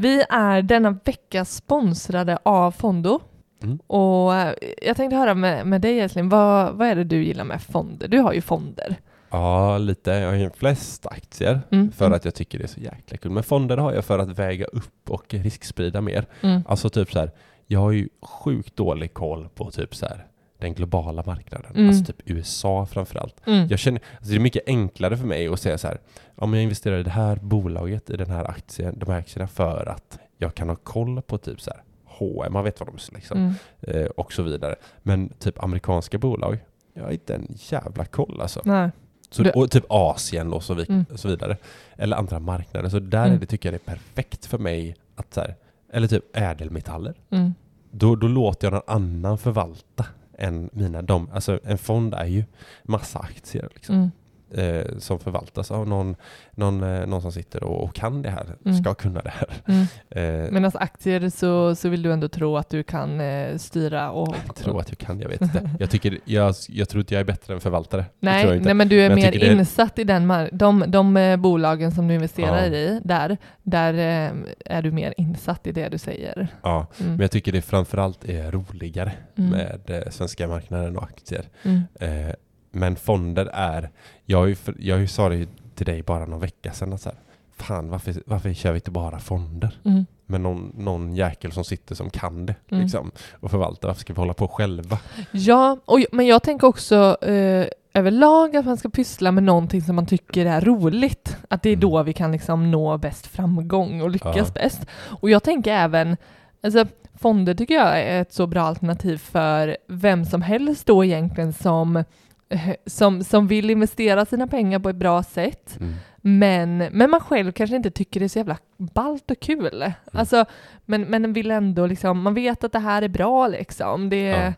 Vi är denna vecka sponsrade av Fondo. Mm. Och eh, jag tänkte höra med, med dig Esling, vad, vad är det du gillar med fonder? Du har ju fonder. Ja, lite. Jag har ju flest aktier Mm, för mm, att jag tycker det är så jäkla kul. Men fonder har jag för att väga upp och risksprida mer. Mm. Alltså typ så här, jag har ju sjukt dålig koll på typ så här den globala marknaden. Mm. Alltså typ USA framförallt. Mm. Jag känner, alltså det är mycket enklare för mig att säga så här, om jag investerar i det här bolaget, i den här aktien, de här aktierna för att jag kan ha koll på typ så här H&M, man vet vad de är liksom, Mm. eh, och så vidare. Men typ amerikanska bolag, jag har inte en jävla koll alltså. Nej. Så, och typ Asien och så, vid, Mm. så vidare. Eller andra marknader. Så där Mm. är det, tycker jag det är perfekt för mig att så här, eller typ ädelmetaller. Mm. Då, då låter jag någon annan förvalta än mina. De, alltså en fond är ju massa aktier liksom, Mm eh, som förvaltas av någon, någon, eh, någon som sitter och, och kan det här, Mm. ska kunna det här. Mm. Eh, Medan aktier så, så vill du ändå tro att du kan eh, styra och... jag tror att jag kan, jag vet inte. Jag, tycker, jag, jag tror inte jag är bättre än förvaltare. Nej, nej, men du är Men mer är- insatt i den mar- de, de eh, bolagen som du investerar Ja. i, där, där eh, är du mer insatt i det du säger. Ja, Mm. men jag tycker det framförallt är roligare Mm. med svenska marknaden och aktier. Men fonder är, jag jag sa det ju till dig bara någon vecka sedan att så här, fan varför, varför kör vi inte bara fonder? Mm. Med någon, någon jäkel som sitter som kan det Mm. liksom, och förvaltar, varför ska vi hålla på själva? Ja, och, men jag tänker också eh, överlag att man ska pyssla med någonting som man tycker är roligt. Att det är Mm. då vi kan liksom nå bäst framgång och lyckas Ja. bäst. Och jag tänker även, alltså fonder tycker jag är ett så bra alternativ för vem som helst då egentligen som, som, som vill investera sina pengar på ett bra sätt. Mm. Men, men man själv kanske inte tycker det är så jävla ballt och kul. Mm. Alltså, men, men vill ändå liksom, man vet att det här är bra liksom. Det, Ja.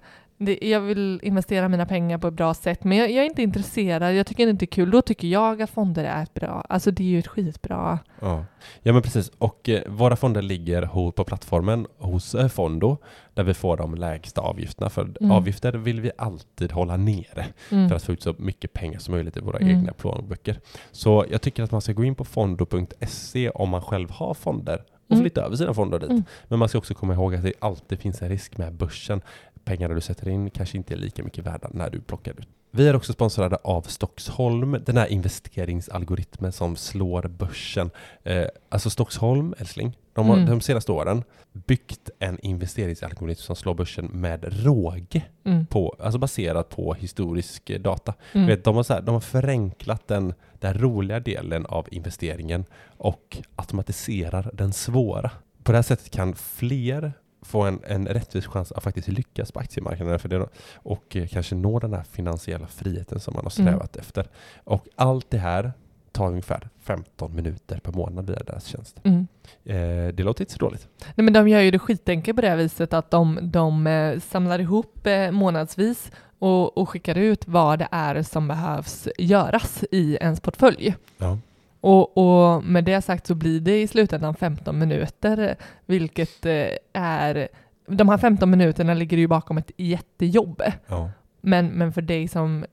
Det, jag vill investera mina pengar på ett bra sätt, men jag, jag är inte intresserad, jag tycker det inte är kul. Då tycker jag att fonder är ett bra, alltså det är ju ett skitbra. Ja. ja, men precis. Och eh, våra fonder ligger på plattformen hos eh, Fondo, där vi får de lägsta avgifterna. För Mm. avgifter vill vi alltid hålla nere. Mm. för att få ut så mycket pengar som möjligt i våra Mm. egna plånböcker. Så jag tycker att man ska gå in på fondo.se om man själv har fonder och Mm. flytta över sina fonder dit. Mm. Men man ska också komma ihåg att det alltid finns en risk med börsen. Pengarna du sätter in kanske inte är lika mycket värda när du plockar ut. Vi är också sponsrade av Stockholm, den här investeringsalgoritmen som slår börsen. Eh, alltså Stockholm, älskling, de har Mm. de senaste åren byggt en investeringsalgoritm som slår börsen med råge, Mm. på, alltså baserat på historisk data. Mm. Vet, de, har så här, de har förenklat den, den roliga delen av investeringen och automatiserar den svåra. På det här sättet kan fler få en, en rättvis chans att faktiskt lyckas på aktiemarknaden för det, och eh, kanske nå den här finansiella friheten som man har Mm. strävat efter. Och allt det här tar ungefär 15 minuter per månad via deras tjänst. Mm. Eh, det låter inte så dåligt. Nej, men de gör ju det skitenkelt på det här viset att de, de eh, samlar ihop eh, månadsvis och, och skickar ut vad det är som behövs göras i ens portfölj. Ja. Och, och med det sagt så blir det i slutändan 15 minuter, vilket eh, är... De här 15 minuterna ligger ju bakom ett jättejobb. Ja. Men, men för dig som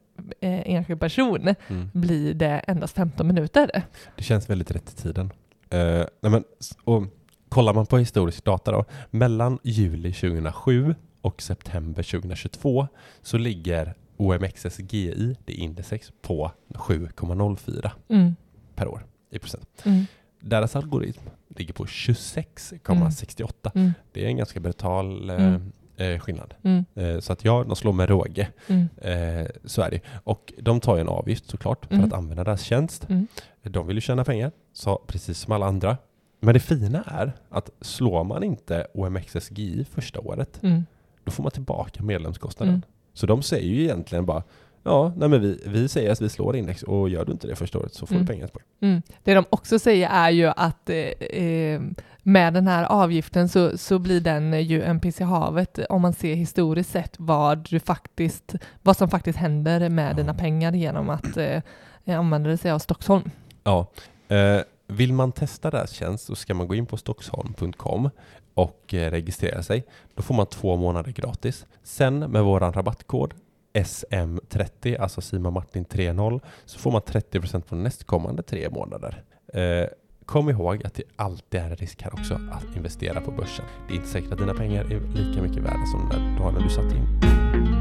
eh, enskild person Mm. blir det endast 15 minuter. Det känns väldigt rätt i tiden. Eh, nej men, och kollar man på historisk data då, mellan juli 2007 och september 2022 så ligger OMXSGI, det indexet, på 7,04 Mm. Per år i procent. Mm. Deras algoritm ligger på 26,68. Mm. Det är en ganska brutal eh, Mm. eh, skillnad. Mm. Eh, så att ja, de slår med råge. Mm. Eh, så är det. Och de tar ju en avgift såklart för Mm. att använda deras tjänst. Mm. De vill ju tjäna pengar, så precis som alla andra. Men det fina är att slår man inte OMXSGI första året, Mm. då får man tillbaka medlemskostnaden. Mm. Så de säger ju egentligen bara, ja, nej men vi, vi säger att vi slår index och gör du inte det första året så får Mm. du pengar på Mm. Det de också säger är ju att eh, eh, med den här avgiften så, så blir den ju en piss i havet om man ser historiskt sett vad, du faktiskt, vad som faktiskt händer med Ja. dina pengar genom att eh, använda sig av Stockholm. Ja. Eh, vill man testa deras tjänst så ska man gå in på stockholm.com och eh, registrera sig. Då får man två månader gratis. Sen med våran rabattkod SM30, alltså Simon Martin 30, så får man 30% på nästkommande tre månader. Eh, kom ihåg att det alltid är en risk här också att investera på börsen. Det är inte säkert att dina pengar är lika mycket värda som när du har när du satt in.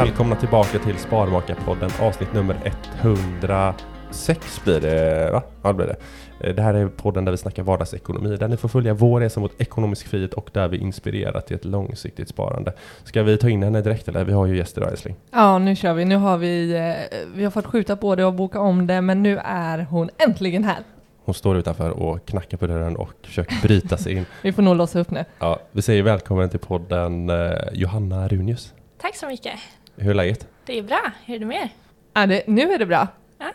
Välkomna tillbaka till Sparmakarpodden avsnitt nummer 106 blir det va? Ja det blir det. Eh, Det här är podden där vi snackar vardagsekonomi, där ni får följa vår resa mot ekonomisk frihet och där vi inspirerar till ett långsiktigt sparande. Ska vi ta in henne direkt eller? Vi har ju gäster idag älskling. Ja, nu kör vi. Nu har vi, eh, vi har fått skjuta på det och boka om det, men nu är hon äntligen här. Hon står utanför och knackar på dörren och försöker bryta sig in. Vi får nog låsa upp nu. Ja, vi säger välkommen till podden eh, Johanna Runius. Tack så mycket. Hur är läget? Det är bra. Hur är det med er? Ja, det, nu är det bra.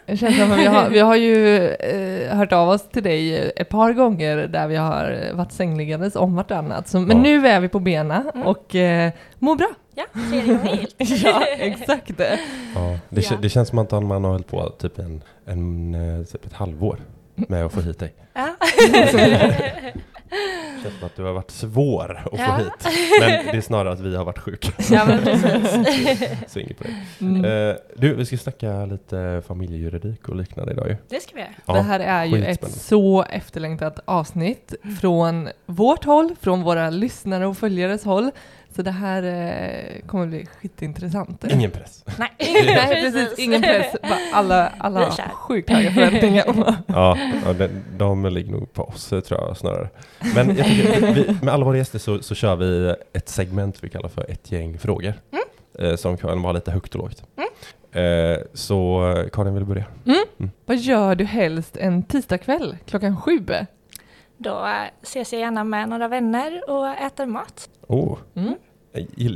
Det känns som att vi har, vi har ju eh, hört av oss till dig ett par gånger där vi har varit sängliggandes om vartannat. Så, men Ja. nu är vi på benen Mm. och eh, mår bra. Ja, tredje gången. Ja, exakt. Ja, det, Ja. det känns som att man har hållit på typ, en, en, eh, typ ett halvår med att få hit dig. Ja. Det känns som att du har varit svår att få Ja. hit. Men det är snarare att vi har varit sjuka. ja, men precis. Så inget på det. Mm. Eh, du, vi ska snacka lite familjejuridik och liknande idag ju. Det ska vi göra. Ja, det här är ju ett så efterlängtat avsnitt från vårt håll, från våra lyssnare och följares håll. Så det här eh, kommer bli skitintressant. Ingen press. Nej, Nej, precis. Ingen press. Bara alla alla har sjukt höga förväntningar. Ja, ja de, de ligger nog på oss tror jag snarare. Men jag tycker, vi, med alla våra gäster så, så kör vi ett segment vi kallar för ett gäng frågor. Eh, som kan vara lite högt och lågt. Eh, så eh, Karin vill börja? Vad gör du helst en tisdagkväll klockan sju? Då ses jag gärna med några vänner och äter mat. Oh, Mm.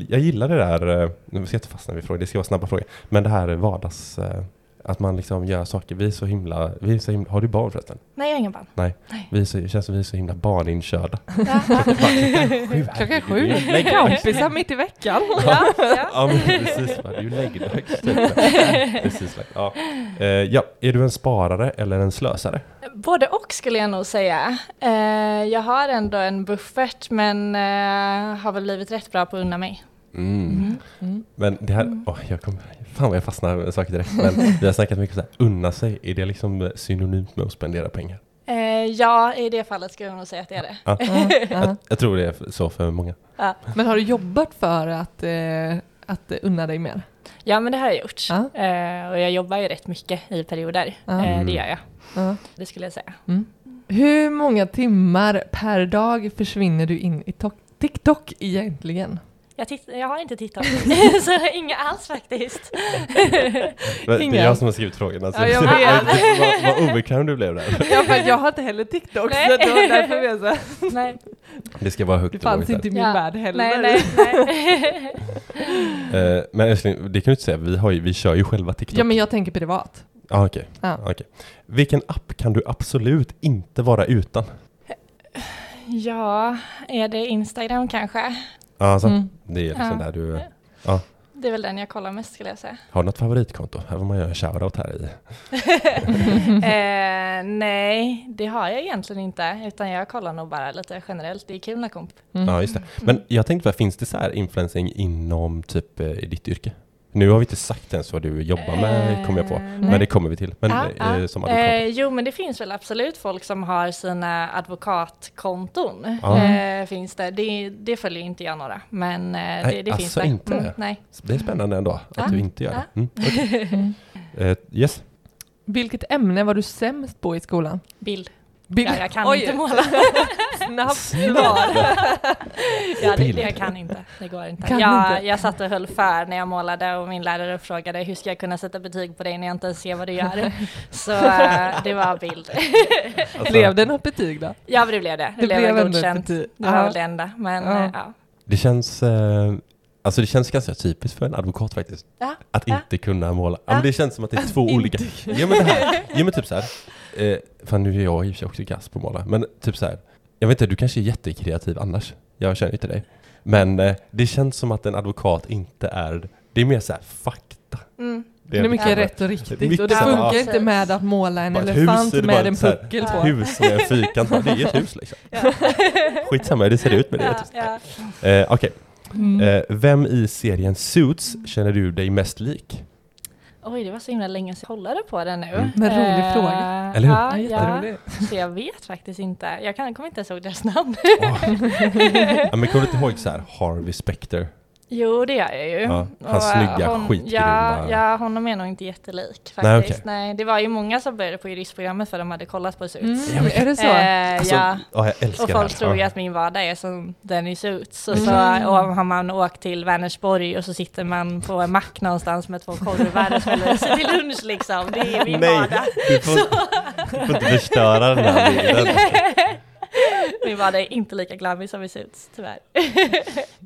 jag gillar det där, eh, nu ska jag inte fastna vid frågor, det ska vara snabba frågor. Men det här vardags, eh, att man liksom gör saker, vi är så himla, vi är så himla har du barn förresten? Nej, jag har ingen barn. Vi är så, det känns som vi är så himla barninkörda. Ja, Klockan sju? Lägg Kompisar mitt i veckan. ja, ja. Ja men precis, det är ju läggdags. Precis, va. ja. Ja, är du en sparare eller en slösare? Både och skulle jag nog säga. Eh, jag har ändå en buffert men eh, har väl blivit rätt bra på att unna mig. Mm. Mm. Men det här, åh, jag kom, fan vad jag fastnar med saker direkt. Men vi har snackat mycket om så här, unna sig, är det liksom synonymt med att spendera pengar? Eh, ja, i det fallet skulle jag nog säga att det är det. Ja, ja. Jag, jag tror det är så för många. Ja, Men har du jobbat för att, eh, att unna dig mer? ja men det har jag gjort. Ja. Eh, och jag jobbar ju rätt mycket i perioder. Ja. Eh, det gör jag. Ja. Det skulle jag säga. Hur många timmar per dag försvinner du in i to- TikTok egentligen? Jag, titt- jag har inte tittat, så inga alls faktiskt. Det är jag som har skrivit frågorna. Så Ja, jag vad, vet. vad, vad obekväm du blev där. Ja, för jag har inte heller TikTok, Nej. så det var därför jag så nej, Det ska vara högt det fanns inte i min Ja. värld heller. nej, nej, nej. Eh, Men älskling, det kan du inte säga, vi, har ju, vi kör ju själva TikTok. Ja, men jag tänker privat. Ah, okej. Ja. okej. Vilken app kan du absolut inte vara utan? Ja, är det Instagram kanske? Ja, Alltså, Mm. Det är liksom Ja. där du... Det är väl den jag kollar mest skulle jag säga. Har du något favoritkonto? Här får man göra en shoutout här i. eh, nej, det har jag egentligen inte. Utan jag kollar nog bara lite generellt. Det är kul när komp. Mm. Ja, just det. Men jag tänkte, finns det så här influencing inom typ eh, i ditt yrke? Nu har vi inte sagt ens vad du jobbar med, kommer jag på. Eh, Men nej. det kommer vi till. Men Ja, eh, ja. som advokat. Eh, jo, men det finns väl absolut folk som har sina advokatkonton. Ja. Eh, finns det. det. Det följer inte jag några, men eh, Nej, det, det finns alltså det. inte Mm, det? nej. Det är spännande ändå att Ja. du inte gör det. Mm. Mm. Eh, yes. Vilket ämne var du sämst på i skolan? Bild. Bild. Ja, jag kan Oj, inte måla. Snabbt svar. ja, det, jag kan inte. Det går inte. Kan jag, inte. jag satt och höll för när jag målade och min lärare frågade hur ska jag kunna sätta betyg på dig när jag inte ens ser vad du gör. Så eh, det var bild. Alltså, Blev det något betyg då? Ja, det blev det. Det, Det blev blev godkänt. betyg. Det var väl det enda. Men Ja. ja. Det känns, eh, alltså det känns ganska typiskt för en advokat faktiskt. Ja. Att Ja. inte kunna måla. Ja, men det känns som att det är två olika. Ja men det här, ja men typ så här. Eh, fan nu är jag i och för sig också kass på att måla. Men typ så här. Jag vet inte, du kanske är jättekreativ annars. Jag känner inte dig. Men eh, det känns som att en advokat inte är, det är mer så här fakta. Mm. Det är mycket Ja. rätt och riktigt Mycket och det funkar ja. inte med att måla en Bara elefant hus, är det med en puckel Ja. på. Hus med en fyrkant, det är ett hus liksom. Skitsamma hur det ser ut med det. är Ja, hus. ja. Eh, Okej, Mm. eh, vem i serien Suits känner du dig mest lik? Oj, det var så himla länge sedan jag kollade på den nu. Mm. Men rolig Eh, fråga. Eller hur? Ja, Ja, ja, så jag vet faktiskt inte. Jag kan, kommer inte ens ihåg deras namn. Åh. ja, men kommer du inte ihåg så här Harvey Specter? Jo, det gör jag ju. Ja, hans Och, snygga, hon, skitgrymma- Ja, ja, honom är nog inte jättelik faktiskt. Nej, Nej, okej. det var ju många som började på juristprogrammet för de hade kollat på Suits. Mm, är det så? Eh, Alltså, ja. ja, jag älskar Och det folk här. tror ju att min vardag är som den i Suits. Och Mm. så och har man åkt till Vänersborg och så sitter man på en mack någonstans med två korvar och smäller sig till lunch liksom. Det är min Nej, vardag. du får, du får inte förstöra den här bilden. Min vardag är inte lika glammig som i Suits, tyvärr.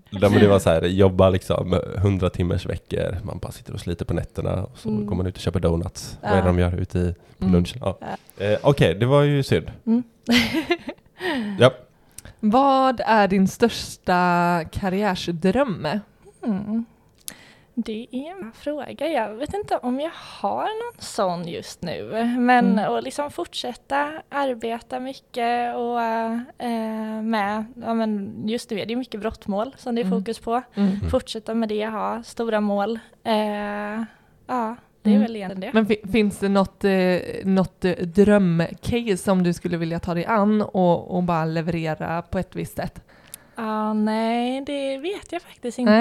Ja, men det var så här, jobba liksom 100 timmars veckor, man bara sitter och sliter på nätterna och så Mm. går man ut och köper donuts. Vad är Ja. det de gör ute i, på Mm. lunchen? Ja. Eh, Okej, det var ju synd. Mm. Ja. Vad är din största karriärsdröm? Mm. Det är en fråga. Jag vet inte om jag har någon sån just nu. Men Mm. att liksom fortsätta arbeta mycket och eh, med, ja men just nu är det mycket brottmål som det är Mm. fokus på. Mm. Fortsätta med det, ha stora mål. Eh, ja, det är Mm. väl egentligen det. Men fi- finns det något, eh, något eh, drömcase som du skulle vilja ta dig an och, och bara leverera på ett visst sätt? Ja, nej, det vet jag faktiskt inte.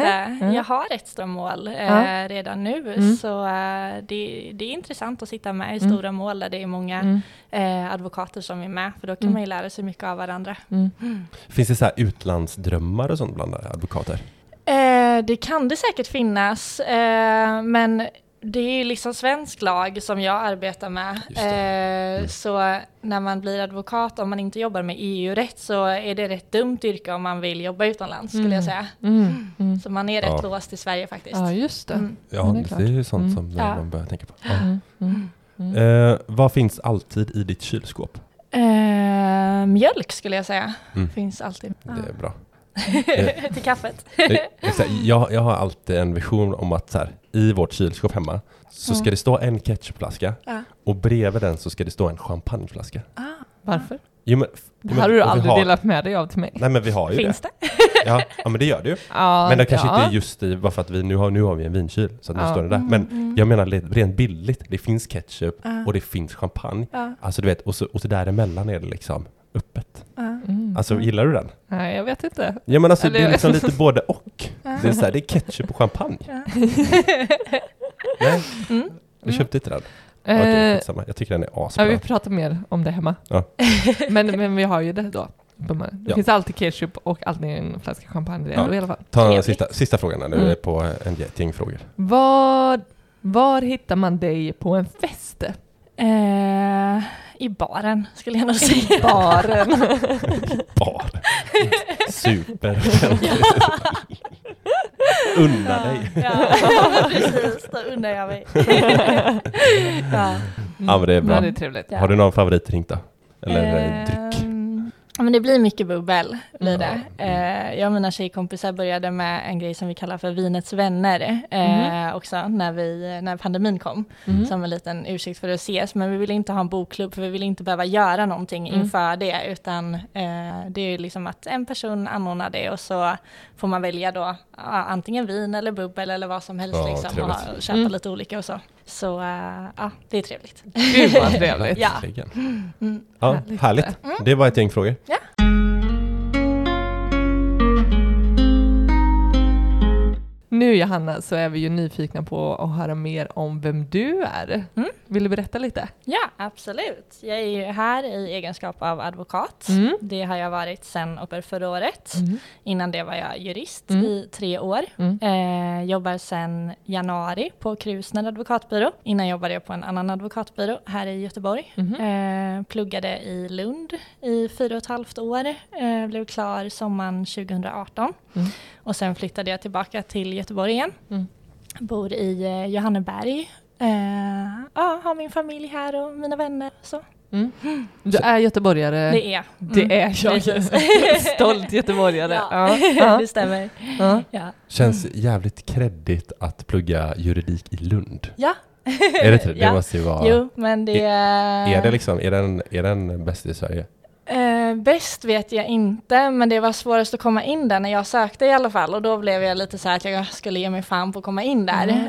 Nej. Jag har ett stora mål eh, Ja. redan nu, Mm. så eh, det, det är intressant att sitta med i Mm. stora mål där det är många Mm. eh, advokater som är med, för då kan Mm. man ju lära sig mycket av varandra. Mm. Finns det så här utlandsdrömmar och sånt bland advokater? Eh, det kan det säkert finnas, eh, men det är ju liksom svensk lag som jag arbetar med. Det. Eh, Mm. Så när man blir advokat, om man inte jobbar med EU-rätt, så är det ett dumt yrke om man vill jobba utomlands, skulle jag Mm. säga. Mm. Mm. Så man är rätt Ja. låst i Sverige faktiskt. Ja, just det. Mm. Ja, det det är är, klart. ju sånt som Ja. man börjar tänka på. Ja. Mm. Mm. Mm. Eh, vad finns alltid i ditt kylskåp? Eh, mjölk skulle jag säga. Mm. Finns alltid. Det är bra. Till kaffet. Eh, jag, jag har alltid en vision om att så här, i vårt kylskåp hemma så ska Mm. det stå en ketchupflaska Ja. och bredvid den så ska det stå en champagneflaska. Ah, Varför? Jo, men, Det hade du aldrig har, delat med dig av till mig. Nej men vi har ju finns det. det? Ja, ja men det gör det ju. Ja, Men det kanske ja. inte är just i, bara för att vi nu har, nu har vi en vinkyl så att nu Ja. står det där. Men Mm, jag menar rent bildligt, det finns ketchup och det finns champagne. Alltså du vet, och så, och så däremellan är det liksom Mm. Alltså gillar du den? Nej, jag vet inte. Ja men alltså Eller- det är liksom lite både och. ja. Det är, så här, det är ketchup och champagne. Ja. Nej, Mm. du köpte inte den? Okej, Eh, skitsamma. Jag tycker den är ja, asbra. vi pratar mer om det hemma. Ja. men, men vi har ju det då. Det Ja. finns alltid ketchup och alltid en flaska champagne Ja. ja. i alla fall. Ta den Trevligt. sista, sista frågan här nu Mm. på en gäng frågor. Vad, var hittar man dig på en fest? Eh, I baren skulle jag nog säga. Baren. Bar. Super. Unna dig. Ja, precis. Då undrar jag mig. ja. Ja men det är bra. Ja, det är trevligt. Har du någon favoritdrink då? Eller eh, dryck? Men det blir mycket bubbel. Blir Mm. det. Eh, jag och mina tjejkompisar började med en grej som vi kallar för vinets vänner eh, Mhm. också när, vi, när pandemin kom. Mm. Som en liten ursäkt för att ses. Men vi ville inte ha en bokklubb för vi ville inte behöva göra någonting Mm. inför det. Utan eh, det är ju liksom att en person anordnar det och så får man välja då antingen vin eller bubbel eller vad som helst. Ja, liksom, och, köpa Mm. lite olika och så. Så eh, ja, det är trevligt. Gud vad trevligt. Ja. Mm. Ja, Härligt. härligt. Mm. Det var ett gäng frågor. Ja. Nu Johanna så är vi ju nyfikna på att höra mer om vem du är. Mm. Vill du berätta lite? Ja, absolut. Jag är ju här i egenskap av advokat. Mm. Det har jag varit sedan oktober förra året. Mm. Innan det var jag jurist Mm. i tre år. Mm. Eh, jobbar sedan januari på Krusner advokatbyrå. Innan jobbade jag på en annan advokatbyrå här i Göteborg. Mhm. Eh, pluggade i Lund i fyra och ett halvt år. Eh, blev klar sommaren 2018. Mm. Och sen flyttade jag tillbaka till Göteborg igen. Mm. Bor i eh, Johanneberg. Eh, ja, har min familj här och mina vänner. Så. Mm. Du är göteborgare. Det är. Det Mm. är jag. Precis. Stolt göteborgare. Ja, Ja. Det stämmer. Ja. Ja. Känns jävligt kreddigt att plugga juridik i Lund. ja. Är det det? Det Ja. måste ju vara... Jo, men det är... Är det liksom, är den, är den bäst i Sverige? Eh, bäst vet jag inte, men det var svårast att komma in där när jag sökte i alla fall. Och då blev jag lite så här att jag skulle ge mig fan på att komma in där. Mm.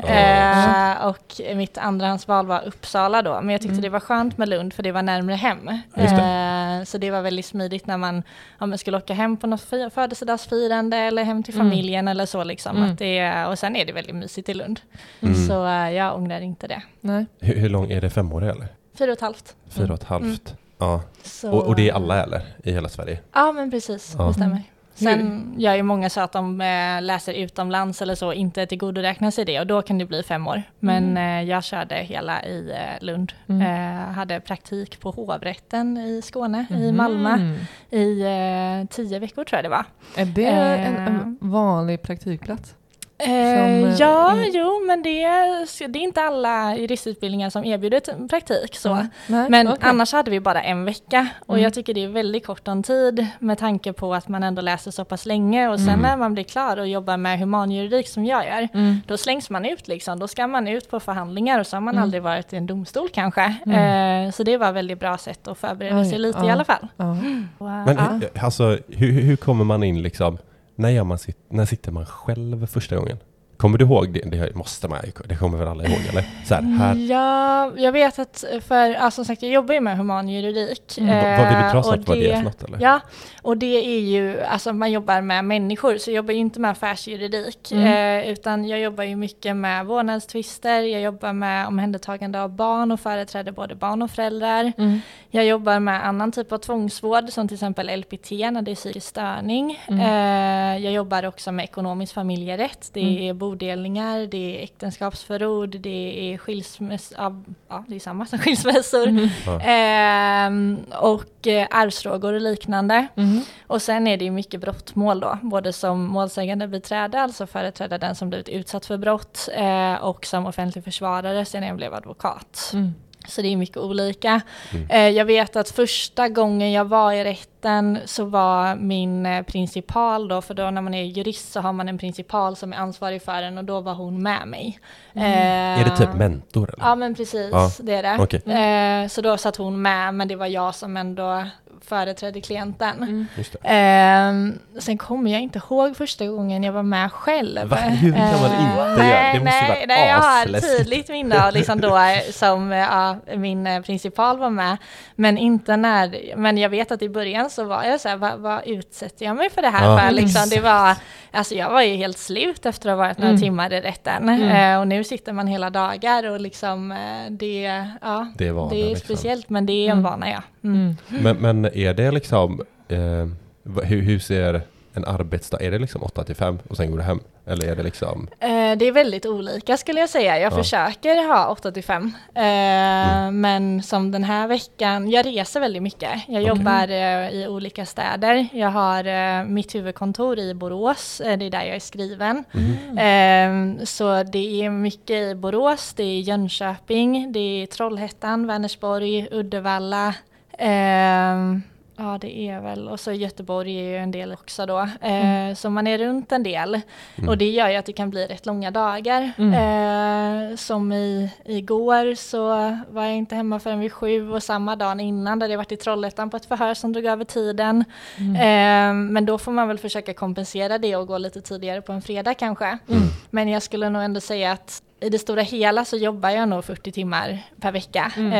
Eh, och mitt andrahandsval var Uppsala då, men jag tyckte Mm. det var skönt med Lund för det var närmre hem. Eh, så det var väldigt smidigt när man, om man skulle åka hem på något fi- födelsedagsfirande eller hem till Mm. familjen eller så liksom. Mm. Att det, och sen är det väldigt mysigt i Lund. Mm. Så eh, jag ångrar inte det. Nej. Hur, hur lång är det? Femårig eller? Fyra och ett halvt. Fyra och ett halvt? Ja. Så, Och, och det är alla eller? I hela Sverige? Ja, men precis. Ja. Det stämmer. Hur- Sen gör ju många så att de eh, läser utomlands eller så, inte tillgodoräknar sig det och då kan det bli fem år. Men Mm. eh, jag körde hela i eh, Lund. Mm. Hade praktik på hovrätten i Skåne, i Malmö, Mm. i tio veckor tror jag det var. Är det en, en vanlig praktikplats? Eh, Som, ja, eh, jo, men det är, det är inte alla juristutbildningar som erbjuder praktik. Så. Mm. Nej, Men okej. annars hade vi bara en vecka och Mm. jag tycker det är väldigt kort om tid med tanke på att man ändå läser så pass länge och sen Mm. när man blir klar och jobbar med humanjuridik som jag gör, Mm. då slängs man ut liksom. Då ska man ut på förhandlingar och så har man Mm. aldrig varit i en domstol kanske. Mm. Eh, så det var ett väldigt bra sätt att förbereda Oj, sig lite ja. i alla fall. Ja. Och, eh, Men ja. hur- alltså, hur, hur kommer man in liksom? När, gör man sitt, när sitter man själv första gången? Kommer du ihåg det? Det måste man Det kommer väl alla ihåg eller? Så här, här. Ja, jag vet att för, ja, som sagt jag jobbar ju med humanjuridik. Mm. Vad- Vad vill du eh, och snabbt vad det är för något eller? Ja, och det är ju, alltså man jobbar med människor, så jag jobbar ju inte med affärsjuridik, Mm. eh, utan jag jobbar ju mycket med vårdnadstvister, jag jobbar med omhändertagande av barn och företräder både barn och föräldrar. Mm. Jag jobbar med annan typ av tvångsvård, som till exempel LPT när det är psykisk störning. Mm. Eh, jag jobbar också med ekonomisk familjerätt, det Mm. Bodelningar, det är äktenskapsförord, det är skilsmässor, ja det är samma som skilsmässor. Mm. Ehm, och eh, arvsfrågor och liknande. Mm. Och sen är det ju mycket brottmål då, både som målsägande beträde, alltså företräda den som blivit utsatt för brott, eh, och som offentlig försvarare sen jag blev advokat. Mm. Så det är mycket olika. Mm. Eh, jag vet att första gången jag var i rätten så var min eh, principal då, för då när man är jurist så har man en principal som är ansvarig för en och då var hon med mig. Mm. Eh, Är det typ mentor eller? Ja men precis, Ja. det är det. Okej. Eh, så då satt hon med, men det var jag som ändå företrädde klienten. Mm. Just det. Ehm, sen kommer jag inte ihåg första gången jag var med själv. Va? Hur kan man Eh, inte göra? nej, Det måste ju nej, varit nej, jag har tydligt minne av liksom då eh, som eh, ja, min eh, principal var med. Men inte när, men jag vet att i början så var jag så här, vad, vad utsätter jag mig för det här Ja. för? Liksom, det var, alltså jag var ju helt slut efter att ha varit några Mm. timmar i rätten. Mm. Eh, och nu sitter man hela dagar och liksom eh, det, ja, Det är vana, det är liksom. speciellt men det är en Mm. vana ja. Mm. Mm. Men, men är det liksom, eh, hur, hur ser en arbetsdag, är det liksom 8 till 5 och sen går du hem? Eller är det liksom, Eh, det är väldigt olika skulle jag säga. Jag Ja. försöker ha 8 till 5. Eh, Men som den här veckan, jag reser väldigt mycket. Jag Okej. jobbar eh, i olika städer. Jag har eh, mitt huvudkontor i Borås, eh, det är där jag är skriven. mhm. Eh, så det är mycket i Borås, det är Jönköping, det är Trollhättan, Vänersborg, Uddevalla. Eh, ja det är väl, och så Göteborg är ju en del också då. Eh, Så man är runt en del. Mm. Och det gör ju att det kan bli rätt långa dagar. Mm. Eh, som i, igår så var jag inte hemma förrän vid sju och samma dag innan där jag varit i Trollhättan på ett förhör som drog över tiden. Mm. Eh, men då får man väl försöka kompensera det och gå lite tidigare på en fredag kanske. Mm. Men jag skulle nog ändå säga att i det stora hela så jobbar jag nog 40 timmar per vecka Mm.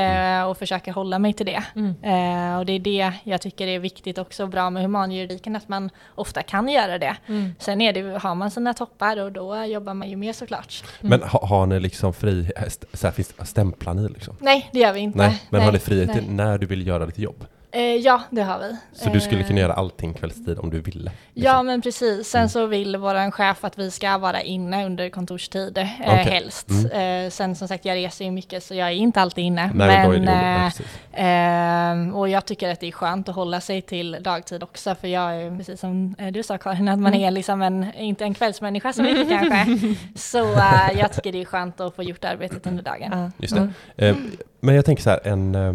eh, och försöker hålla mig till det. Mm. Eh, och det är det jag tycker är viktigt också och bra med humanjuridiken, att man ofta kan göra det. Mm. Sen är det, har man sina toppar och då jobbar man ju mer såklart. Men ha, har ni liksom fri, st- så här, finns stämplar ni liksom? Nej, det gör vi inte. Nej, men har ni Nej, frihet nej. när du vill göra ditt jobb? Eh, ja, det har vi. Så du skulle Eh, kunna göra allting kvällstid om du ville? Ja, liksom? men precis. Sen Mm. så vill vår chef att vi ska vara inne under kontorstid, eh, Okej. helst. Mm. Eh, sen som sagt, jag reser ju mycket så jag är inte alltid inne. Nej, men, då är men, eh, Ja. Ehm, och jag tycker att det är skönt att hålla sig till dagtid också, för jag är precis som eh, du sa Karin, att man Mm. är liksom en, inte en kvällsmänniska så mycket kanske. Så eh, jag tycker det är skönt att få gjort arbetet under dagen. Ja. Just det. Eh, men jag tänker så här, en, eh,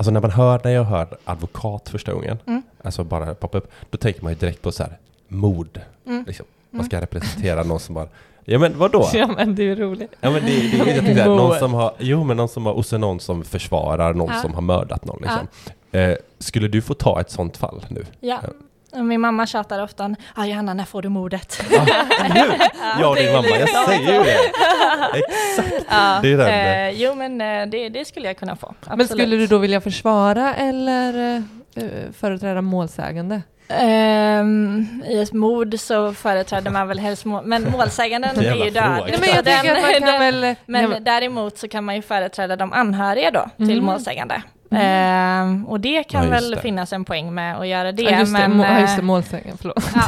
Alltså när man hör, när jag hör advokat första gången, Mm. alltså bara poppa upp, då tänker man ju direkt på så här mord. Mm. Liksom. Man ska representera någon som bara, ja men vadå? Ja men det är ju roligt. Ja men det, det, jag tänkte någon som har, jo men någon som har, och så någon som försvarar någon Ja. som har mördat någon liksom. Eh, skulle du få ta ett sånt fall nu? Ja. Och Min mamma tjatar ofta, ja Johanna när får du mordet? Ja? Jag och din mamma, jag säger ju det. Exakt. Ja, Det är den, eh, jo men eh, det, det skulle jag kunna få. Men absolut. skulle du då vilja försvara eller eh, företräda målsägande? Ehm, I ett mord så företräder man väl helst mål, men målsäganden är ju död. Nej, men jag kan den- väl... men ja, däremot så kan man ju företräda de anhöriga då till Mm. målsägande. Ehm, och det kan Ja, väl det. finnas en poäng med att göra det. ja, just det, men, ja, just det, eh, målsägande, förlåt. ja,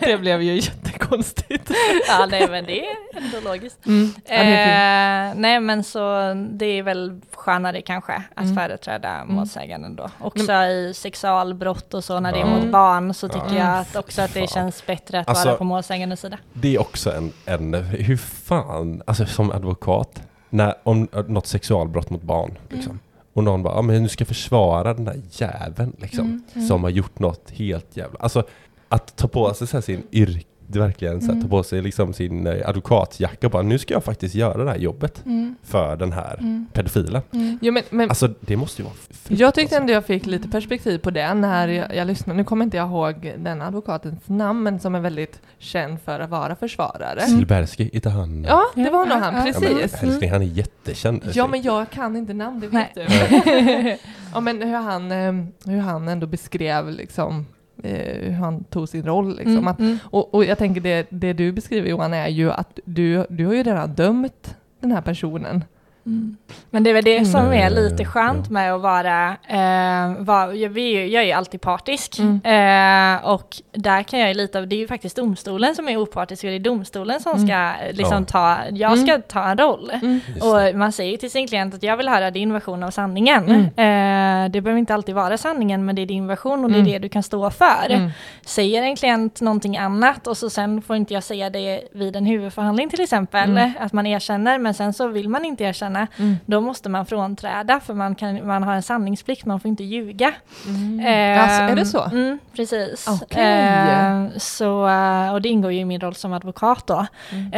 det blev ju jättekonstigt. ja, nej men det är ändå logiskt. Mm. Eh, nej men så det är väl skönare kanske att Mm. företräda målsäganden då. Också i sexualbrott och så när det är mot barn så tycker Ja. jag att också att det känns bättre att Alltså- vara på målsägandens sida. Det är också en, en, hur fan, alltså som advokat, när, om något sexualbrott mot barn, liksom. Och någon bara, ja men du ska försvara den där jäveln liksom, som har gjort något helt jävla, alltså att ta på sig så sin yrke, verkligen så här, ta på sig liksom sin eh, advokatjacka och bara, nu ska jag faktiskt göra det här jobbet för den här pedofilen. Jo, men, men Alltså det måste ju vara jag tyckte ändå jag fick lite perspektiv på det när jag, jag lyssnade. Nu kommer inte jag ihåg den advokatens namn, men som är väldigt känd för att vara försvarare. Silbersky, inte han? Ja, det var nog han, ja. Ja, men, precis. älskling, han är jättekänd. Ja, men jag kan inte namn, det vet Nej. du. ja, men hur han, eh, hur han ändå beskrev liksom, hur han tog sin roll. Liksom. Mm, Att, mm. och, och jag tänker det, det du beskriver Johan är ju att du, du har ju redan dömt den här personen. Mm. Men det är väl det som Mm. är lite skönt Ja. med att vara, eh, var, jag, jag är ju alltid partisk. Mm. Eh, och där kan jag ju lite av, det är ju faktiskt domstolen som är opartisk och det är domstolen som Mm. ska liksom Ja. ta, jag ska ta en roll. Mm. Och man säger ju till sin klient att jag vill höra din version av sanningen. Mm. Eh, det behöver inte alltid vara sanningen men det är din version och det är Mm. det du kan stå för. Mm. Säger en klient någonting annat och så sen får inte jag säga det vid en huvudförhandling till exempel, Mm. att man erkänner men sen så vill man inte erkänna, Mm. då måste man frånträda för man, kan, man har en sanningsplikt, man får inte ljuga. Mm. Alltså, är det så? Mm, precis. Okej. Eh, så, eh, och det ingår ju i min roll som advokat då.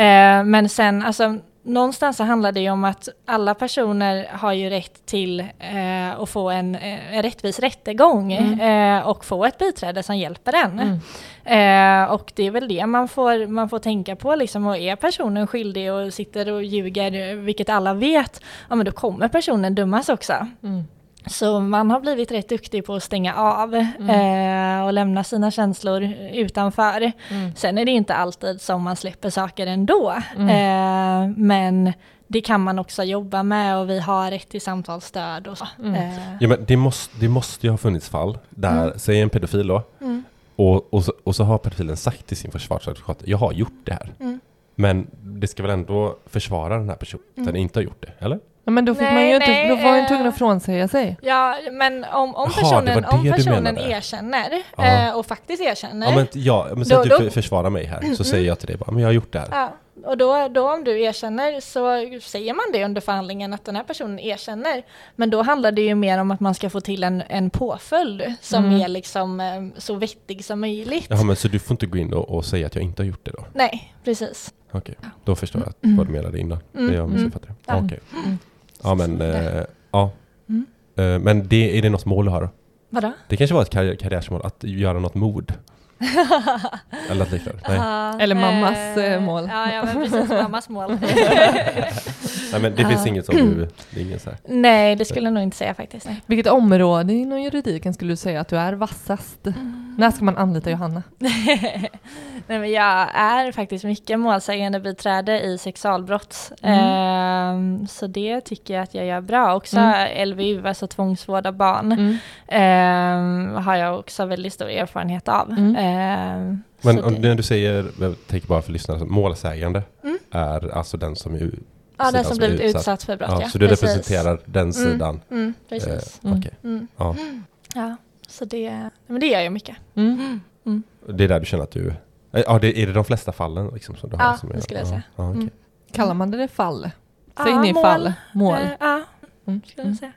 Eh, men sen, alltså, någonstans så handlar det ju om att alla personer har ju rätt till eh, att få en, eh, en rättvis rättegång Mm. eh, och få ett biträde som hjälper en. Mm. Eh, och det är väl det man får, man får tänka på liksom, och är personen skyldig och sitter och ljuger, vilket alla vet, ja men då kommer personen dömas också. Mm. Så man har blivit rätt duktig på att stänga av eh, och lämna sina känslor utanför. Mm. Sen är det inte alltid som man släpper saker ändå. Mm. Eh, men det kan man också jobba med och vi har rätt till samtalsstöd och så. Mm. Eh, Ja, men det, måste, det måste ju ha funnits fall där, Mm. säg en pedofil då, mm, och, och, så, och så har pedofilen sagt till sin försvarsadvokat, jag har gjort det här. mm. Men det ska väl ändå försvara den här personen Mm. inte har gjort det, eller? Ja, men då fick Nej, man ju inte, nej, då var man ju eh, tvungen att frånsäga sig. Ja, men om, om Jaha, personen, det om personen erkänner Ja. eh, och faktiskt erkänner, Ja, men, ja, men säg Då- att då- du försvarar mig här, så Mm, säger jag till dig bara, men jag har gjort det här. Ja, och då, då om du erkänner så säger man det under förhandlingen att den här personen erkänner. Men då handlar det ju mer om att man ska få till en, en påföljd som Mm. är liksom eh, så vettig som möjligt. Jaha, men så du får inte gå in och, och säga att jag inte har gjort det då? Nej, precis. Okej, då förstår jag Mm. vad du menade innan. Mm, Det jag mm. missuppfattade. Ja. Ja. Okej. Mm. Ja, men, eh, ja. Mm. Eh, men det, är det något mål du har då? Vadå? Det kanske var ett karriär, karriärsmål, att göra något mord? Eller något liknande? Nej. Eller mammas, eh, mål. Ja, ja men precis, mammas mål. Nej, men det finns inget som du... Det är ingen så här. Nej, det skulle jag nog inte säga faktiskt. Nej. Vilket område inom juridiken skulle du säga att du är vassast? När ska man anlita Johanna? Nej, men jag är faktiskt mycket målsägande biträde i sexualbrott. Mm. Ehm, så det tycker jag att jag gör bra. Också Mm. LVU, alltså tvångsvård av barn, Mm. ehm, har jag också väldigt stor erfarenhet av. Mm. Ehm, Men om, det, när du säger, jag tänker bara för lyssnarna, målsägande Mm. är alltså den som är ja, den som som blivit utsatt. utsatt för brott, Ja, ja. så du precis. representerar den sidan? Mm, Eh, precis. Mm. Okej. Mm. Ja. Ja, så det, men det gör jag mycket. Mm. Det är där du känner att du... eh, Ja, det, är det de flesta fallen liksom, som du har? Ja, som det är, skulle jag ja, säga. Ja. Mm. Kallar man det fall? Säg Ja, ni mål. fall? Mål? Eh, ja, Mm. skulle jag säga.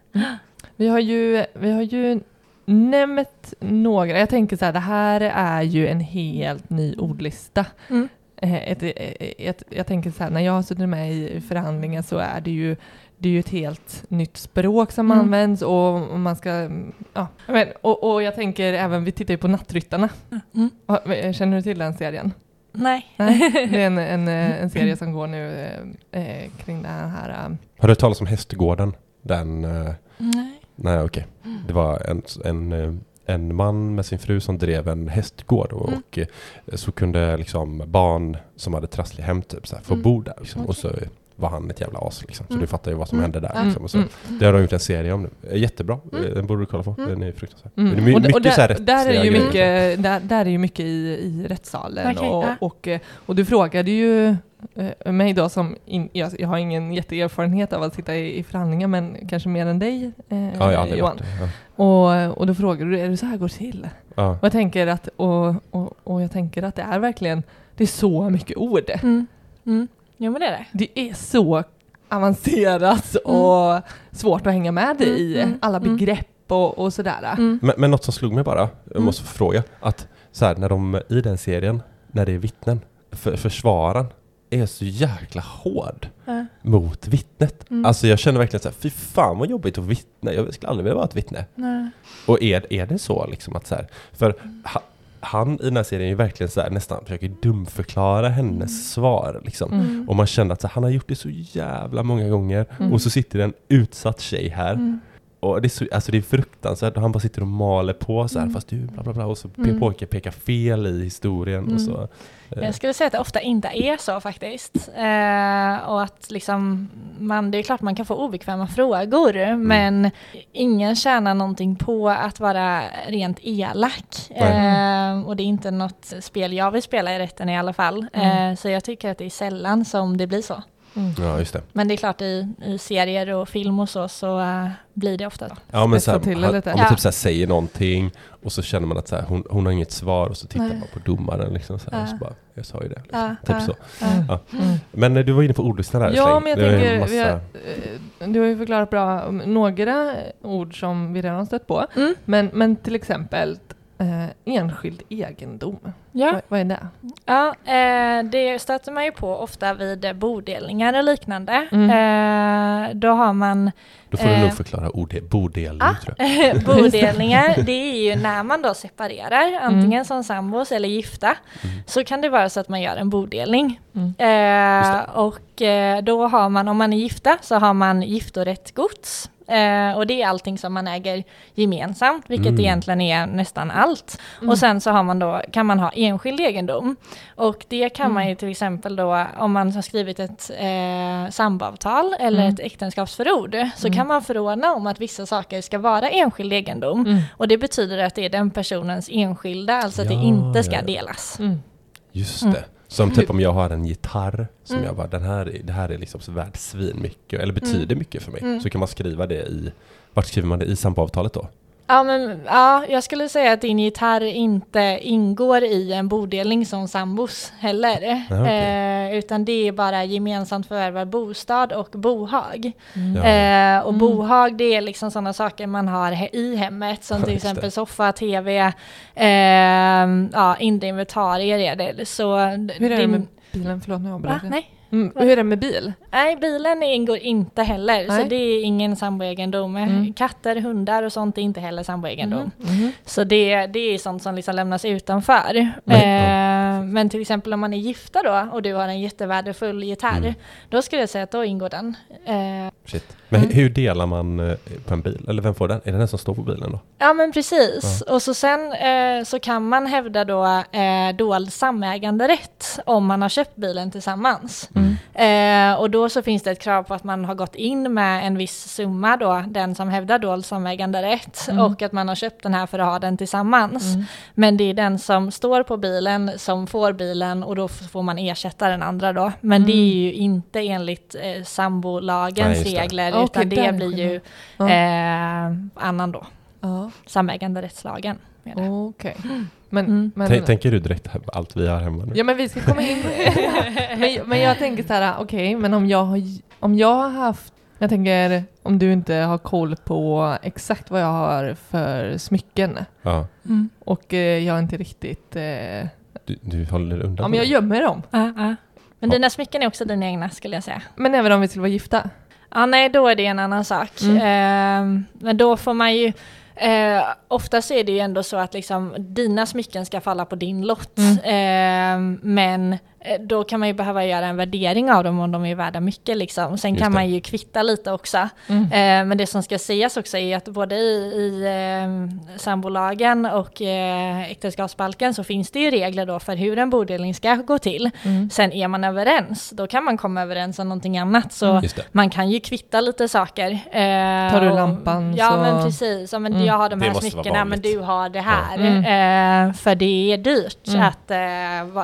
Vi har ju, vi har ju nämnt några. Jag tänker så här, det här är ju en helt ny ordlista. Mm. Eh, Ett, ett, ett, jag tänker så här, när jag har suttit med i förhandlingar så är det ju det är ju ett helt nytt språk som Mm. används och man ska, ja, men, och, och jag tänker även, vi tittar ju på Nattryttarna. Mm. Känner du till den serien? Nej. Nej, det är en, en, eh, en serie som går nu eh, eh, kring den här, eh, Har du hört talas om Hästgården? Den... eh, Nej. Nej, okej. Det var en, en, en man med sin fru som drev en hästgård och, Mm. och eh, så kunde liksom barn som hade trasslig hem typ, så här, få Mm. bo där. Liksom. Okej. Och så var han ett jävla as. Liksom. Så Mm. du fattar ju vad som Mm. hände där. Ja. Liksom. Och så, Mm. Det har de gjort en serie om nu. Eh, Jättebra. Mm. Eh, Den borde du kolla på. Mm. Den är fruktansvärd. Mm. Det är my- och, d- och mycket så här där, där är ju mycket, där, där är ju mycket i, i rättssalen. Okej, och, och, och du frågade ju eh, mig då som, in, jag, jag har ingen jätteerfarenhet av att sitta i, i förhandlingar men kanske mer än dig eh, Ja, jag har aldrig Johan. det. Ja. Och, och då frågade du, är det så här går till? Ja. Och jag tänker att, och, och, och jag tänker att det är verkligen, det är så mycket ord. Mm. Mm. Jo men det är det. Det är så avancerat och svårt att hänga med Mm, i, mm, alla mm. begrepp och, och sådär. Mm. Men, men något som slog mig bara, jag Mm. måste fråga, att så här, när de i den serien, när det är vittnen, för, försvararen är så jäkla hård Ja. mot vittnet. Mm. Alltså jag känner verkligen så här, fy fan vad jobbigt att vittna, jag skulle aldrig vilja vara ett vittne. Nej. Och är, är det så liksom att så här, för ha, han i den här serien är ju verkligen så här, nästan försöker dumförklara hennes Mm. svar liksom. Mm. Och man känner att så här, han har gjort det så jävla många gånger Mm. och så sitter en utsatt tjej här Mm. Och det är, så, alltså det är fruktansvärt han bara sitter och maler på så här Mm. fast du bla bla bla och så Mm. påpekar pekar fel i historien Mm. och så. eh, Jag skulle säga att det ofta inte är så faktiskt. Eh, och att liksom man, det är klart man kan få obekväma frågor Mm. men ingen tjänar någonting på att vara rent elak. Eh, och det är inte något spel jag vill spela i rätten i alla fall. Mm. Eh, så jag tycker att det är sällan som det blir så. Mm. Ja just det. Men det är klart i, i serier och film och så, så eh, blir det ofta. Ja men så här, till han, lite. om man typ så här säger någonting och så känner man att så här, hon, hon har inget svar och så tittar Nej. man på domaren liksom så här, och så bara, jag sa ju det. Liksom. Ja, typ så. ja. Ja. Mm. Men eh, du var inne på ordlistan där Ja, men jag tänker, massa- vi har, eh, du har ju förklarat bra om några ord som vi redan har stött på, Mm. men, men till exempel eh, enskild egendom. Ja. Vad, vad är det? Ja, eh, det stöter man ju på ofta vid bodelningar och liknande. Mm. Eh, då har man Då får du eh, nog förklara ord, bodelning ah. tror jag. bodelningar. Det är ju när man då separerar, antingen som sambos eller gifta, Mm. så kan det vara så att man gör en bodelning. Mm. Eh, och eh, då har man, om man är gifta, så har man giftorätt gods. Eh, och det är allting som man äger gemensamt, vilket Mm. egentligen är nästan allt. Mm. Och sen så har man då, kan man ha enskild egendom. Och det kan man Mm. ju till exempel då, om man har skrivit ett eh, samboavtal eller Mm. ett äktenskapsförord, så Mm. kan man förordna om att vissa saker ska vara enskild egendom. Mm. Och det betyder att det är den personens enskilda, alltså att Ja, det inte ska ja, ja. delas. Mm. Just Mm. det. Som typ om jag har en gitarr som Mm. jag bara, den här, är- det här är liksom så värd svin mycket eller betyder mycket för mig. Mm. Så kan man skriva det i, vart skriver man det? I samboavtalet då? Ja, men ja, jag skulle säga att din gitarr inte ingår i en bodelning som sambos heller. Ja, okej. eh, utan det är bara gemensamt förvärvad bostad och bohag. Mm. Ja. Eh, och Mm. bohag det är liksom sådana saker man har he- i hemmet som till exempel soffa, tv, eh, ja, inre inventarier är det. Så Hur är det din- med bilen? Förlåt, nu avbröt jag. Nej. Mm. Hur är det med bil? Nej, bilen ingår inte heller, Nej. så det är ingen samboegendom. Mm. Katter, hundar och sånt är inte heller samboegendom. Mhm. Så det, det är sånt som liksom lämnas utanför. Eh, men till exempel om man är gifta då och du har en jättevärdefull gitarr, Mm. då skulle jag säga att då ingår den. Eh, Shit. Men Mm. hur delar man eh, på en bil? Eller vem får den? Är det den som står på bilen då? ja men precis. Och så sen eh, så kan man hävda då eh, dold samäganderätt om man har köpt bilen tillsammans. Mm. Eh, och då så finns det ett krav på att man har gått in med en viss summa då, den som hävdar dold samäganderätt, Mm. och att man har köpt den här för att ha den tillsammans. Mm. Men det är den som står på bilen som får bilen och då får man ersätta den andra då. Men det är ju inte enligt eh, Nej, sambolagens det. regler utan där det blir ju Ja. eh, annan då, Ja, samäganderättslagen. med det. okej. Men, Mm. men, Tänk- Tänker du direkt allt vi har hemma nu? Ja men vi ska komma in men, men jag tänker så här, okej, men om jag, har, om jag har haft Jag tänker om du inte har koll på exakt vad jag har för smycken Ja. Mm. och eh, jag är inte riktigt... Eh, ja, Du, du håller undan. men jag gömmer dem. Ja, ja. Men Ja. dina smycken är också dina egna skulle jag säga. Men även om vi skulle vara gifta. Ja, nej, då är det en annan sak. Mm. Eh, men då får man ju... Eh, oftast är det ju ändå så att liksom, dina smycken ska falla på din lott. Mm. Eh, men eh, då kan man ju behöva göra en värdering av dem om de är värda mycket. Liksom. Sen Just kan det. man ju kvitta lite också. Mm. Eh, men det som ska sägas också är att både i, i eh, sambolagen och eh, äktenskapsbalken så finns det ju regler då för hur en bodelning ska gå till. Mm. Sen är man överens, då kan man komma överens om någonting annat. Så man kan ju kvitta lite saker. Eh, Tar du och- lampan Ja så- men precis, ja, men Mm. Jag har de här smyckena men du har det här. Mm. Eh, för det är dyrt Mm. att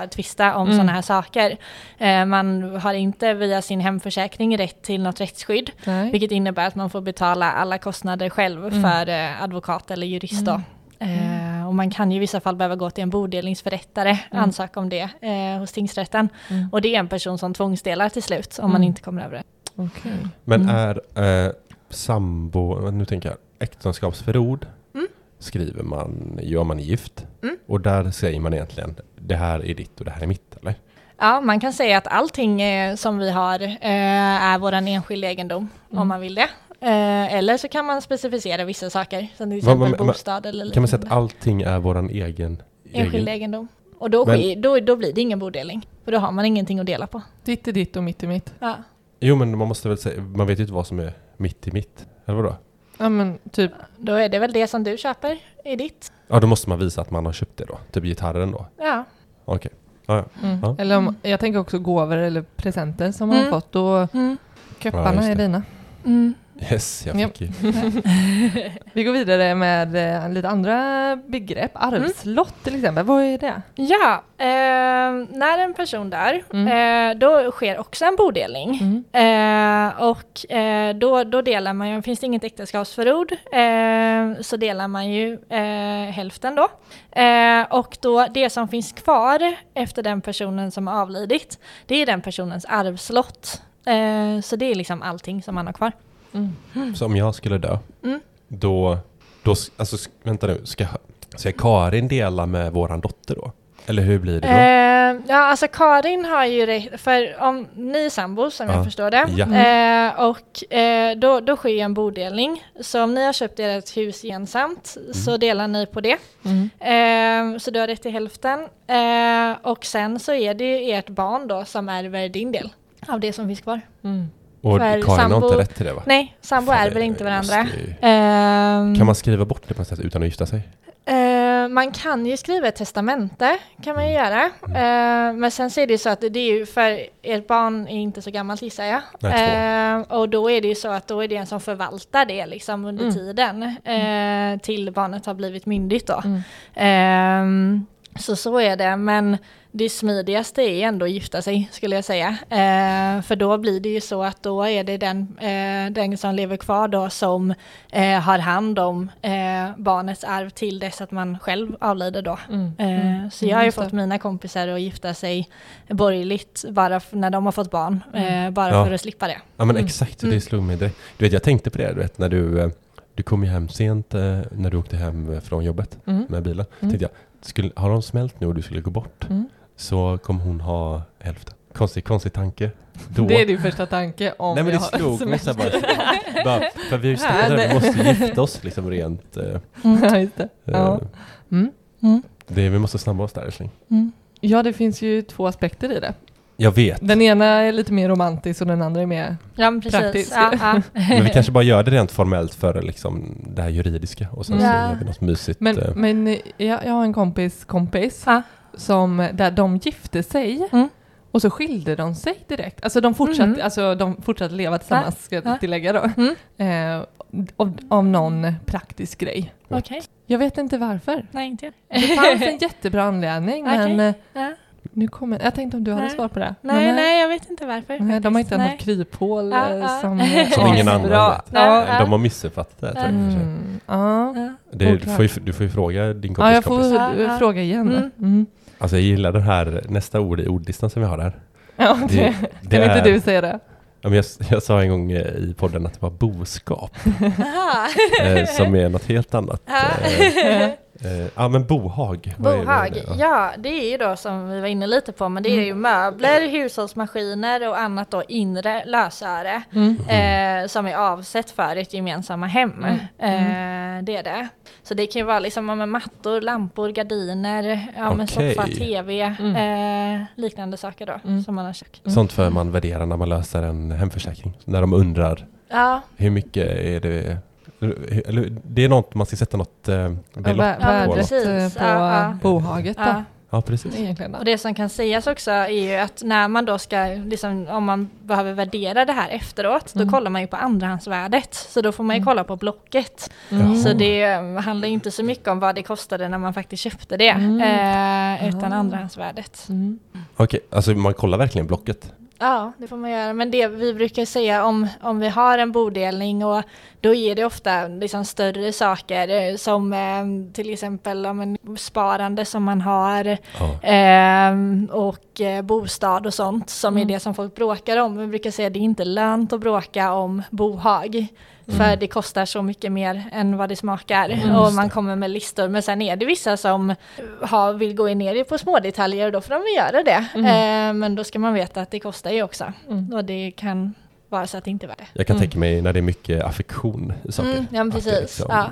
eh, tvista om Mm. sådana här saker. Eh, man har inte via sin hemförsäkring rätt till något rättsskydd. Nej. Vilket innebär att man får betala alla kostnader själv Mm. för eh, advokat eller jurist. Då. Mm. Eh, och man kan ju i vissa fall behöva gå till en bodelningsförrättare, Mm. ansöka om det eh, hos tingsrätten. Mm. Och det är en person som tvångsdelar till slut om man Mm. inte kommer över det. Okej. Men Mm. är eh, sambo, nu tänker jag, äktenskapsförord Mm. skriver man ju om man är gift. Mm. Och där säger man egentligen, det här är ditt och det här är mitt, eller? Ja, man kan säga att allting eh, som vi har eh, är vår enskilda egendom Mm. om man vill det. Eh, eller så kan man specificera vissa saker, som till exempel men- men- bostad eller Kan man säga att allting är våran egen? Enskild egendom. Och då, Men- sker, då, då blir det ingen bodelning, för då har man ingenting att dela på. Ditt är ditt och mitt är mitt. Ja. Jo men man måste väl säga, man vet ju inte vad som är mitt i mitt. Eller vadå? Ja men typ, Då är det väl det som du köper i ditt. Ja då måste man visa att man har köpt det då. Typ gitarren då. Ja. Okej. Ja, ja. mm. Ja. eller om, jag tänker också gåvor eller presenter som man Mm. har fått. Då Mm. Just är dina. Mm. Yes, jag Ja. fick ju. Vi går vidare med eh, lite andra begrepp. Arvslott till exempel, vad är det? Ja, eh, när en person dör, Mm. eh, då sker också en bodelning. Mm. Eh, och eh, då, då delar man ju, finns det inget äktenskapsförord, eh, så delar man ju eh, hälften då. Eh, och då det som finns kvar efter den personen som har avlidit, det är den personens arvslott. Så det är liksom allting som man har kvar. Mm. Så om jag skulle dö, Mm. då, då, alltså vänta nu, ska, ska Karin dela med våran dotter då? Eller hur blir det då? Eh, ja, alltså Karin har ju för om ni är sambos som Ja. jag förstår det, Ja. eh, och eh, då, då sker en bodelning. Så om ni har köpt ert hus gemensamt så delar ni på det. Mm. Eh, så du har rätt till hälften. Eh, och sen så är det ju ert barn då som ärver din del av det som finns kvar. Mm. Och för Karin har sambo- inte rätt till det va? Nej, sambo Fan, ärver inte varandra. Ehm, Kan man skriva bort det på något sätt utan att gifta sig? Eh, man kan ju skriva ett testamente, kan man ju göra. Eh, men sen så är det ju så att det är ju för ert barn är inte så gammalt gissar jag. Nej, Eh, och då är det ju så att då är det en som förvaltar det liksom under Mm. tiden eh, till barnet har blivit myndigt då. Mm. Så så är det, men det smidigaste är ändå att gifta sig skulle jag säga. Eh, för då blir det ju så att då är det den, eh, den som lever kvar då som eh, har hand om eh, barnets arv till dess att man själv avlider då. Mm. Eh, Mm. Så jag har ju Just det. fått mina kompisar att gifta sig borgerligt bara när de har fått barn, eh, bara Ja. för att slippa det. Ja men Mm. exakt, Mm. det slog mig direkt. Du vet jag tänkte på det, du vet när du, du kom ju hem sent när du åkte hem från jobbet Mm. med bilen. Mm. Tänkte jag, skulle, har de smält nu och du skulle gå bort Mm. Så kommer hon ha hälften. Konstig, konstig tanke. Då. Det är din första tanke om Nej men det slog mig bara, bara, för vi Ja, vi måste gifta oss liksom rent. Eh, Ja, just det. Ja. eh, Mm. Mm. det, vi måste snabba oss där älskling. Mm. ja, det finns ju två aspekter i det. Jag vet, Den ena är lite mer romantisk och den andra är mer... Ja. Praktisk. Ja, ja. men vi kanske bara gör det rent formellt för liksom det här juridiska och sen så Ja. gör vi något mysigt. Men, eh, men eh, jag, jag har en kompis kompis Ja. Som, där de gifte sig Mm. och så skilde de sig direkt. Alltså de fortsatte, Mm. alltså, de fortsatte leva tillsammans, ska Ja. jag tillägga då. Mm. Eh, av, av någon praktisk grej. Okej, Jag vet inte varför. nej inte jag. Det fanns en jättebra anledning, men Okej. eh, Ja. nu kommer, jag tänkte om du hade Nej. svar på det. Nej, Men, nej, jag vet inte varför. nej, de har inte faktiskt. något kryphål Ja, eh, ja. som, Som ingen annan bra. vet. Ja. Ja. De har missuppfattat det. Mm, ja. Det, du, får ju, du får ju fråga din kompis ja, jag får kompis. Eh, fråga igen. Mm. Mm. Alltså jag gillar den här nästa ord i ordlistan som vi har där. Ja, det, Det, det kan är, inte du säga det? Jag, jag sa en gång eh, i podden att det var boskap, eh, som är något helt annat. Ja. Eh, ja, men bohag. det? Bohag, ja det är ju då som vi var inne lite på, men det är ju möbler, hushållsmaskiner och annat då inre lösöre Mm. eh, som är avsett för ett gemensamma hem. Eh, det är det. Så det kan ju vara liksom men mattor, lampor, gardiner, ja, men Okej. soffa, tv, eh, liknande saker då Mm. som man har köpt. Sånt för man värderar när man löser en hemförsäkring. När de undrar Ja, hur mycket är det eller, det är något man ska sätta något eh, belopp Vä- på. Precis. på Ja, ja. bohaget då. ja. Ja, precis. Egentligen. Och det som kan sägas också är ju att när man då ska, liksom, om man behöver värdera det här efteråt, då Mm. kollar man ju på andrahandsvärdet. Så då får man ju Mm. kolla på Blocket. Mm. Så det eh, handlar inte så mycket om vad det kostade när man faktiskt köpte det, Mm. eh, utan Ah. andrahandsvärdet. Mm. Okej, alltså man kollar verkligen blocket. Ja, det får man göra. Men det vi brukar säga om, om vi har en bodelning och då är det ofta liksom större saker eh, som eh, till exempel om en sparande som man har Ja. Ehm, och eh, bostad och sånt som Mm. är det som folk bråkar om. Vi brukar säga att det är inte lönt att bråka om bohag. För Mm. det kostar så mycket mer än vad det smakar. Mm, och man kommer med listor. Men sen är det vissa som har, vill gå ner på små detaljer och då får de väl göra det. Mm. Ehm, men då ska man veta att det kostar ju också. Mm. Och det kan vara så att det inte värt det. Jag kan Mm. tänka mig när det är mycket affektion i saker. Mm, ja, precis. liksom, Ja.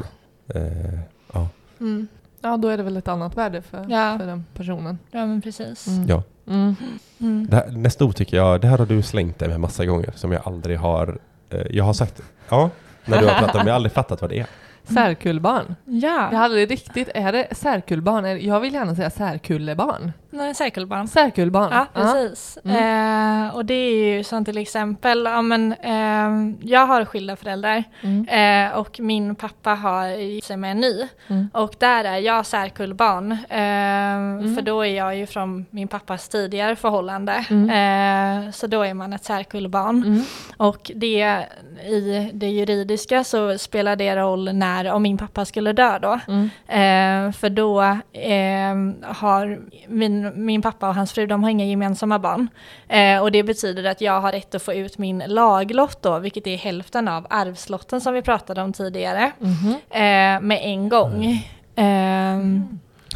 eh, ja. Mm. Ja, då är det väl ett annat värde för, Ja. för den personen. ja, men precis. Mm. Ja. Mm. Mm. Det här, nästa ord tycker jag, det här har du slängt dig med massa gånger som jag aldrig har, eh, jag har sagt, ja, när du har pratat om, jag har aldrig fattat vad det är. Särkullbarn. Ja, Jag har aldrig riktigt, är det särkullbarn? Är- Jag vill gärna säga särkullebarn. Särkullbarn. Särkullbarn. Ja, precis. Mm. Eh, och det är ju som till exempel, ja, men, eh, jag har skilda föräldrar Mm. eh, och min pappa har gift sig med en ny. Mm. Och där är jag särkullbarn. Eh, Mm. För då är jag ju från min pappas tidigare förhållande. Mm. Eh, så då är man ett särkullbarn. Mm. Och det, i det juridiska så spelar det roll när, om min pappa skulle dö då. Eh, för då eh, har min, min pappa och hans fru, de har inga gemensamma barn. Eh, och det betyder att jag har rätt att få ut min laglott då, vilket är hälften av arvslotten som vi pratade om tidigare, Mhm. eh, med en gång. Eh,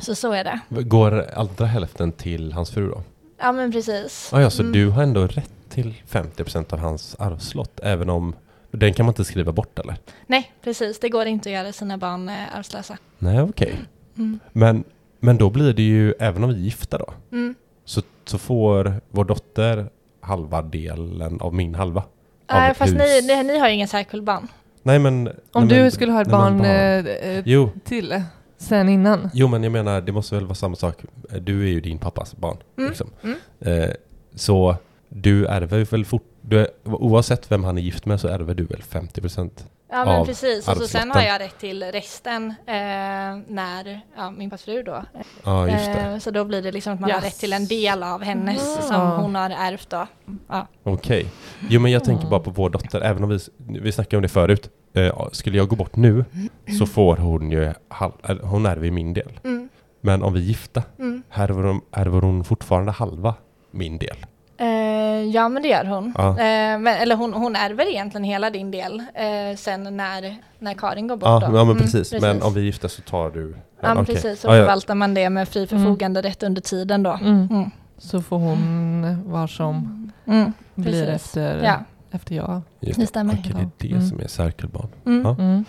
så så är det. Går andra hälften till hans fru då? Ja men precis. Ah, ja, så Mm. du har ändå rätt till 50% av hans arvslott, även om den kan man inte skriva bort eller? Nej precis, det går inte att göra sina barn eh, arvslösa. Nej, okej. Mm. Men, men då blir det ju, även om vi är gifta då, Mm. så, så får vår dotter halva delen av min halva. av Eh, ett fast ni, ni, ni har ju ingen särkull barn. Nej men... Om nej, du men- skulle ha ett nej, barn bara- eh, eh, till eh, sen innan. jo, men jag menar det måste väl vara samma sak. Du är ju din pappas barn. Mm. Liksom. Mm. Eh, så du ärver väl fort... Du är, oavsett vem han är gift med så ärver du väl 50%? Ja men precis, och så sen har jag rätt till resten eh, när ja, min fru då. Ja, just det. Eh, så då blir det liksom att man har Yes. rätt till en del av hennes Ja. som hon har ärvt då. Ja. Okej. Jo, men jag tänker Mm. bara på vår dotter, även om vi, vi snackade om det förut. Eh, skulle jag gå bort nu så får hon ju, halv, eller, hon ärver min del. Mm, Men om vi är gifta, mm. ärver hon, ärver hon fortfarande halva min del? Eh, ja men det gör hon. Ja. Eh, men, eller hon, hon ärver egentligen hela din del eh, sen när, när Karin går bort Ja, då. ja men Mm, precis. Men om vi är gifta så tar du... Ja men okej. precis, så Ja, ja. förvaltar man det med fri förfoganderätt under tiden då. Mm. Mm. Så får hon var som Mm, blir Precis. efter, ja, efter jag. Just det stämmer. Okej, det är det Mm. som är särkullbarn. Mm. Ja. Mm.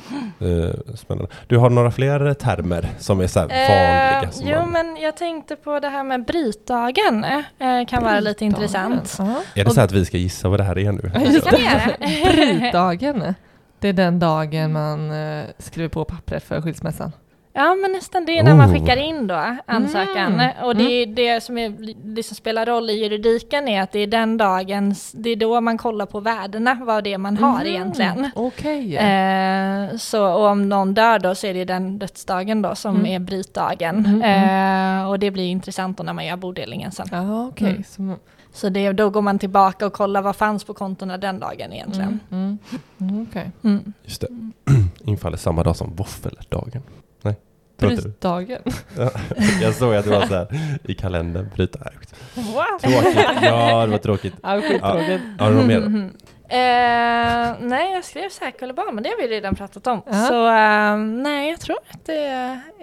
Eh, spännande. Du har några fler termer som är så här Eh, vanliga? Som jo man, men jag tänkte på det här med brytdagen. Eh, kan vara lite intressant. Ja. är det så att vi ska gissa vad det här är nu? Just göra? Brytdagen. Det är den dagen man skriver på pappret för skilsmässan. Ja men nästan det är när man Oh. skickar in då ansökan. Mm. Och det, är det som är, det som spelar roll i juridiken är att det är den dagen, det är då man kollar på värdena, vad det är man har Mhm. egentligen. Okej. Eh, så och om någon dör då så är det den dödsdagen då som Mm. är brytdagen. Mm, Eh, och det blir intressant då när man gör bodelningen sen. Okej. Mm. Så- Så det, då går man tillbaka och kollar vad fanns på kontona den dagen egentligen. Mm, mm. Mm. Mm. Just det. Infaller samma dag som våffeldagen. Nej, tror inte du? Brytdagen. Ja, jag såg att det var så här i kalendern. Bryta. What? Tråkigt. Ja, det var tråkigt. Ja, skittråkigt. Har du något mer? Eh, nej, jag skrev säker eller barn, men det har vi redan pratat om. Ja. Så eh, nej, jag tror att det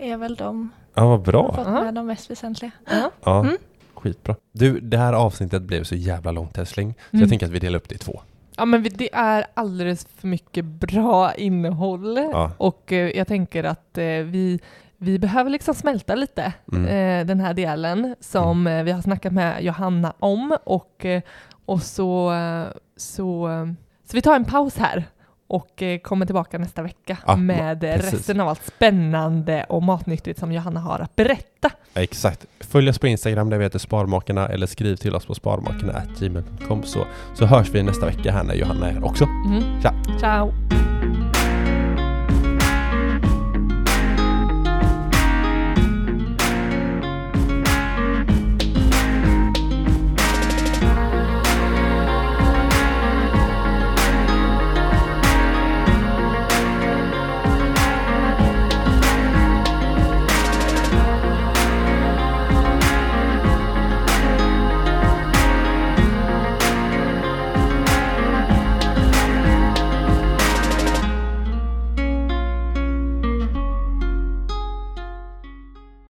är väl de Ja, vad bra. fått Ja. med de mest väsentliga. Ja. Ja, Mm. skitbra. Du, det här avsnittet blev så jävla långt älskling, så Mm. jag tänker att vi delar upp det i två. Ja men det är alldeles för mycket bra innehåll Ja. och eh, jag tänker att eh, vi, vi behöver liksom smälta lite Mm. eh, den här delen som eh, vi har snackat med Johanna om och, eh, och så, eh, så, så vi tar en paus här och eh, kommer tillbaka nästa vecka Ja, med precis. resten av allt spännande och matnyttigt som Johanna har att berätta. Exakt. Följ oss på Instagram där vi heter Sparmakarna eller skriv till oss på sparmakarna.gmail.com så, så hörs vi nästa vecka här när Johanna är här också. Mm. Tja. Ciao!